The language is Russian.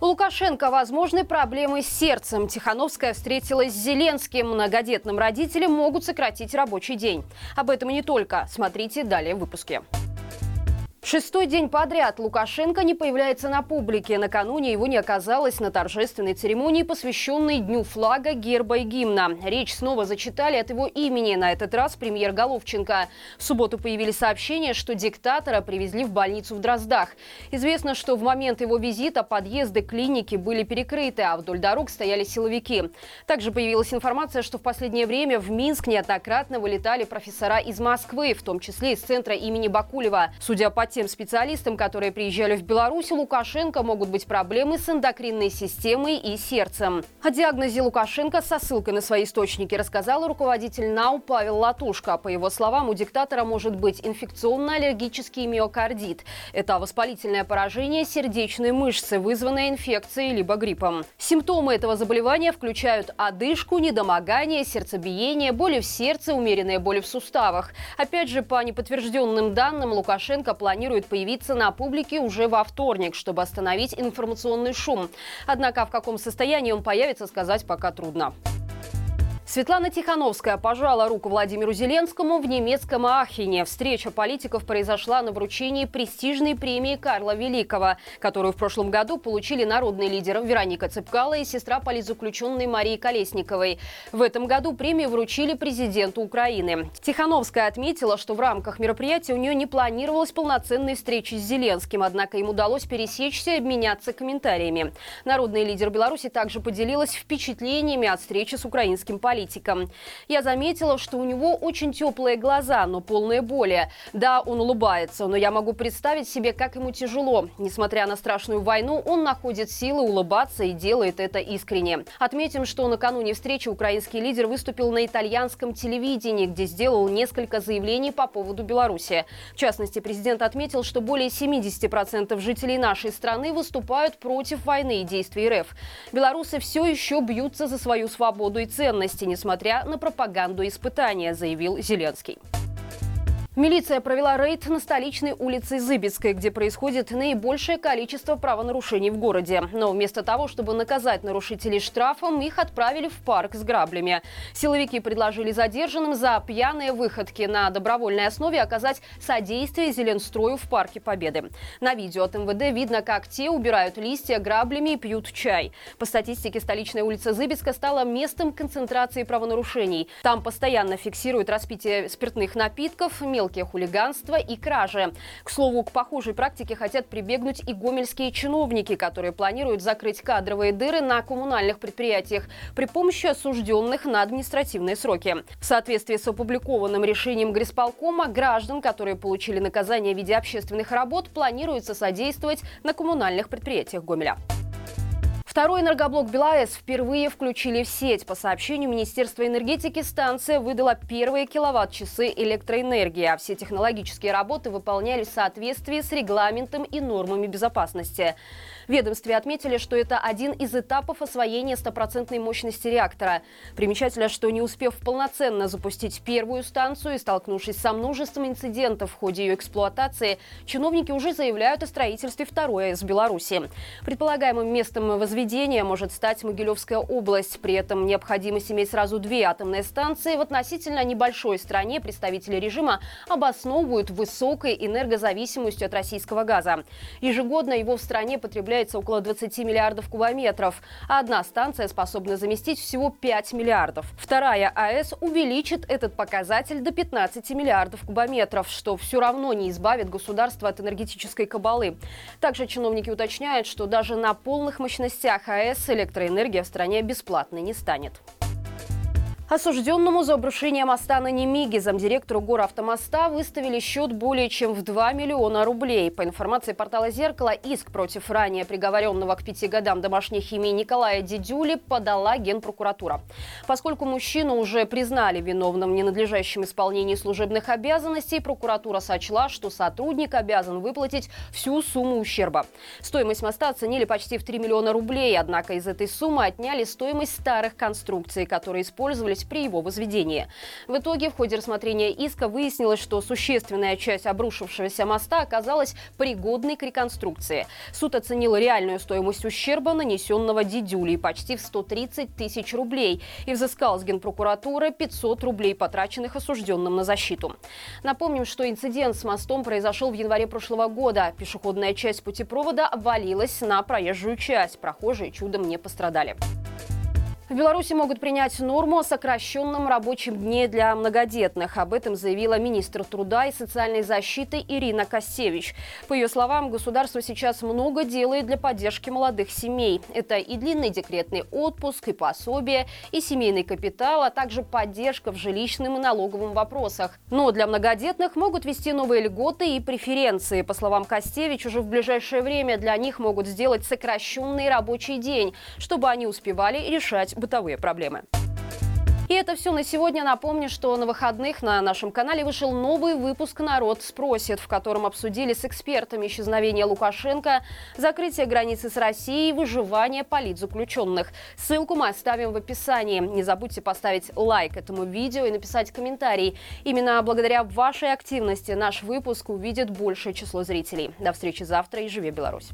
У Лукашенко возможны проблемы с сердцем. Тихановская встретилась с Зеленским. Многодетным родителям могут сократить рабочий день. Об этом не только. Смотрите далее в выпуске. Шестой день подряд Лукашенко не появляется на публике. Накануне его не оказалось на торжественной церемонии, посвященной Дню флага, герба и гимна. Речь снова зачитали от его имени, на этот раз премьер Головченко. В субботу появились сообщения, что диктатора привезли в больницу в Дроздах. Известно, что в момент его визита подъезды клиники были перекрыты, а вдоль дорог стояли силовики. Также появилась информация, что в последнее время в Минск неоднократно вылетали профессора из Москвы, в том числе из центра имени Бакулева. Судя по тем специалистам, которые приезжали в Беларусь, Лукашенко могут быть проблемы с эндокринной системой и сердцем. О диагнозе Лукашенко со ссылкой на свои источники рассказал руководитель НАУ Павел Латушко. По его словам, у диктатора может быть инфекционно-аллергический миокардит. Это воспалительное поражение сердечной мышцы, вызванное инфекцией либо гриппом. Симптомы этого заболевания включают одышку, недомогание, сердцебиение, боли в сердце, умеренные боли в суставах. Опять же, по неподтвержденным данным, Лукашенко планирует планирует появиться на публике уже во вторник, чтобы остановить информационный шум. Однако в каком состоянии он появится, сказать пока трудно. Светлана Тихановская пожала руку Владимиру Зеленскому в немецком Ахене. Встреча политиков произошла на вручении престижной премии Карла Великого, которую в прошлом году получили народные лидеры Вероника Цепкала и сестра политзаключенной Марии Колесниковой. В этом году премию вручили президенту Украины. Тихановская отметила, что в рамках мероприятия у нее не планировалось полноценной встречи с Зеленским, однако им удалось пересечься и обменяться комментариями. Народный лидер Беларуси также поделилась впечатлениями от встречи с украинским политиком политиком. Я заметила, что у него очень теплые глаза, но полные боли. Да, он улыбается, но я могу представить себе, как ему тяжело. Несмотря на страшную войну, он находит силы улыбаться и делает это искренне. Отметим, что накануне встречи украинский лидер выступил на итальянском телевидении, где сделал несколько заявлений по поводу Беларуси. В частности, президент отметил, что более 70% жителей нашей страны выступают против войны и действий РФ. Белорусы все еще бьются за свою свободу и ценности, несмотря на пропаганду испытания, заявил Зеленский. Милиция провела рейд на столичной улице Зыбецкой, где происходит наибольшее количество правонарушений в городе. Но вместо того, чтобы наказать нарушителей штрафом, их отправили в парк с граблями. Силовики предложили задержанным за пьяные выходки на добровольной основе оказать содействие Зеленстрою в Парке Победы. На видео от МВД видно, как те убирают листья граблями и пьют чай. По статистике, столичная улица Зыбецка стала местом концентрации правонарушений. Там постоянно фиксируют распитие спиртных напитков, мелких мелкие хулиганства и кражи. К слову, к похожей практике хотят прибегнуть и гомельские чиновники, которые планируют закрыть кадровые дыры на коммунальных предприятиях при помощи осужденных на административные сроки. В соответствии с опубликованным решением Грисполкома, граждан, которые получили наказание в виде общественных работ, планируется содействовать на коммунальных предприятиях Гомеля. Второй энергоблок БелАЭС впервые включили в сеть. По сообщению Министерства энергетики, станция выдала первые киловатт-часы электроэнергии, а все технологические работы выполнялись в соответствии с регламентом и нормами безопасности. Ведомстве отметили, что это один из этапов освоения стопроцентной мощности реактора. Примечательно, что не успев полноценно запустить первую станцию и столкнувшись со множеством инцидентов в ходе ее эксплуатации, чиновники уже заявляют о строительстве второй в Беларуси. Предполагаемым местом возведения может стать Могилевская область. При этом необходимость иметь сразу две атомные станции в относительно небольшой стране представители режима обосновывают высокой энергозависимостью от российского газа. Ежегодно его в стране потребляют появляется около 20 миллиардов кубометров, а одна станция способна заместить всего 5 миллиардов. Вторая АЭС увеличит этот показатель до 15 миллиардов кубометров, что все равно не избавит государство от энергетической кабалы. Также чиновники уточняют, что даже на полных мощностях АЭС электроэнергия в стране бесплатной не станет. Осужденному за обрушение моста на Немиге замдиректору автомоста выставили счет более чем в 2 миллиона рублей. По информации портала «Зеркало», иск против ранее приговоренного к пяти годам домашней химии Николая Дедюли подала Генпрокуратура. Поскольку мужчину уже признали виновным в ненадлежащем исполнении служебных обязанностей, прокуратура сочла, что сотрудник обязан выплатить всю сумму ущерба. Стоимость моста оценили почти в 3 миллиона рублей, однако из этой суммы отняли стоимость старых конструкций, которые использовались обнаруживались при его возведении. В итоге в ходе рассмотрения иска выяснилось, что существенная часть обрушившегося моста оказалась пригодной к реконструкции. Суд оценил реальную стоимость ущерба, нанесенного Дидюлей, почти в 130 тысяч рублей и взыскал с Генпрокуратуры 500 рублей, потраченных осужденным на защиту. Напомним, что инцидент с мостом произошел в январе прошлого года. Пешеходная часть путепровода обвалилась на проезжую часть. Прохожие чудом не пострадали. В Беларуси могут принять норму о сокращенном рабочем дне для многодетных. Об этом заявила министр труда и социальной защиты Ирина Косевич. По ее словам, государство сейчас много делает для поддержки молодых семей. Это и длинный декретный отпуск, и пособие, и семейный капитал, а также поддержка в жилищном и налоговом вопросах. Но для многодетных могут ввести новые льготы и преференции. По словам Костевич, уже в ближайшее время для них могут сделать сокращенный рабочий день, чтобы они успевали решать бытовые проблемы. И это все на сегодня. Напомню, что на выходных на нашем канале вышел новый выпуск «Народ спросит», в котором обсудили с экспертами исчезновение Лукашенко, закрытие границы с Россией, выживание политзаключенных. Ссылку мы оставим в описании. Не забудьте поставить лайк этому видео и написать комментарий. Именно благодаря вашей активности наш выпуск увидит большее число зрителей. До встречи завтра и живи Беларусь!